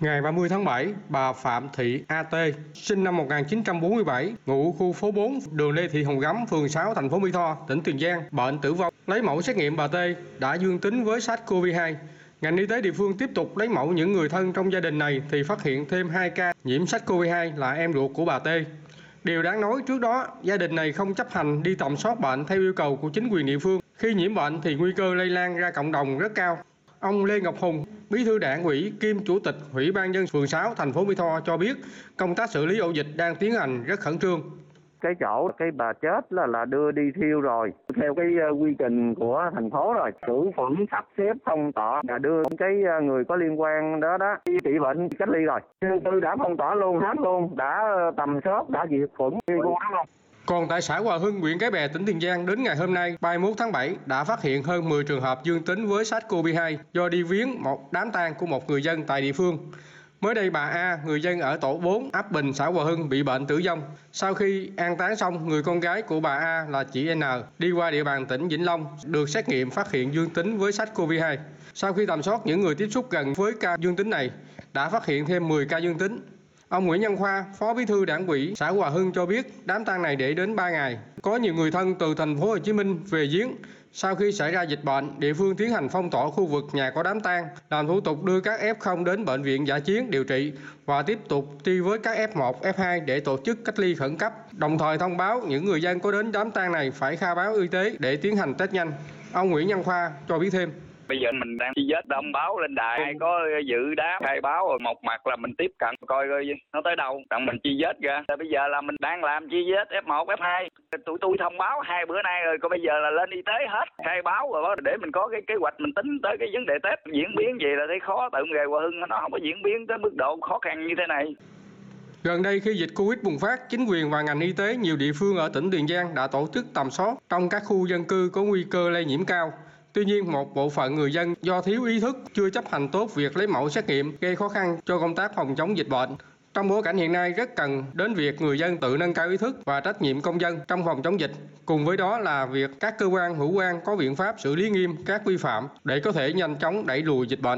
Ngày 30 tháng 7, bà Phạm Thị AT, sinh năm 1947, ngụ khu phố 4, đường Lê Thị Hồng Gấm, phường 6, thành phố Mỹ Tho, tỉnh Tiền Giang, bệnh tử vong. Lấy mẫu xét nghiệm bà T đã dương tính với SARS-CoV-2. Ngành y tế địa phương tiếp tục lấy mẫu những người thân trong gia đình này thì phát hiện thêm 2 ca nhiễm SARS-CoV-2 là em ruột của bà T. Điều đáng nói trước đó, gia đình này không chấp hành đi tầm soát bệnh theo yêu cầu của chính quyền địa phương. Khi nhiễm bệnh thì nguy cơ lây lan ra cộng đồng rất cao. Ông Lê Ngọc Hùng, Bí thư Đảng ủy kiêm Chủ tịch Ủy ban nhân phường 6 thành phố Mỹ Tho cho biết, công tác xử lý ổ dịch đang tiến hành rất khẩn trương. cái chỗ cái bà chết là là đưa đi thiêu rồi theo cái ờ, quy trình của thành phố rồi. Khử phẩm sắp xếp phong tỏa là đưa cái ờ, người có liên quan đó đó đi trị bệnh cách ly rồi. Tư đã phong tỏa luôn hết luôn đã ờ, tầm soát đã diệt khuẩn luôn. Còn tại xã Hòa Hưng, huyện Cái Bè, tỉnh Tiền Giang đến ngày hôm nay, 31 tháng 7 đã phát hiện hơn 10 trường hợp dương tính với SARS-CoV-2 do đi viếng một đám tang của một người dân tại địa phương. Mới đây bà A, người dân ở tổ 4, ấp Bình, xã Hòa Hưng bị bệnh tử vong. Sau khi an táng xong, người con gái của bà A là chị N đi qua địa bàn tỉnh Vĩnh Long được xét nghiệm phát hiện dương tính với SARS-CoV-2. Sau khi tầm soát những người tiếp xúc gần với ca dương tính này, đã phát hiện thêm 10 ca dương tính. Ông Nguyễn Nhân Khoa, Phó Bí thư Đảng ủy xã Hòa Hưng cho biết đám tang này để đến 3 ngày. Có nhiều người thân từ thành phố Hồ Chí Minh về giếng. Sau khi xảy ra dịch bệnh, địa phương tiến hành phong tỏa khu vực nhà có đám tang, làm thủ tục đưa các F0 đến bệnh viện giả chiến điều trị và tiếp tục truy với các F1, F2 để tổ chức cách ly khẩn cấp. Đồng thời thông báo những người dân có đến đám tang này phải khai báo y tế để tiến hành test nhanh. Ông Nguyễn Nhân Khoa cho biết thêm bây giờ mình đang chi vết thông báo lên đài ai có dự đám khai báo rồi một mặt là mình tiếp cận coi coi nó tới đâu. Đặng mình chi vết ra. Rồi bây giờ là mình đang làm chi vết F1 F2 tụi tôi thông báo hai bữa nay rồi còn bây giờ là lên y tế hết. Khai báo rồi đó, để mình có cái kế hoạch mình tính tới cái vấn đề tết diễn biến gì là thấy khó tự nghề Hòa Hưng nó không có diễn biến tới mức độ khó khăn như thế này. Gần đây khi dịch Covid bùng phát, chính quyền và ngành y tế nhiều địa phương ở tỉnh Tiền Giang đã tổ chức tầm soát trong các khu dân cư có nguy cơ lây nhiễm cao. Tuy nhiên, một bộ phận người dân do thiếu ý thức, chưa chấp hành tốt việc lấy mẫu xét nghiệm gây khó khăn cho công tác phòng chống dịch bệnh. Trong bối cảnh hiện nay rất cần đến việc người dân tự nâng cao ý thức và trách nhiệm công dân trong phòng chống dịch. Cùng với đó là việc các cơ quan hữu quan có biện pháp xử lý nghiêm các vi phạm để có thể nhanh chóng đẩy lùi dịch bệnh.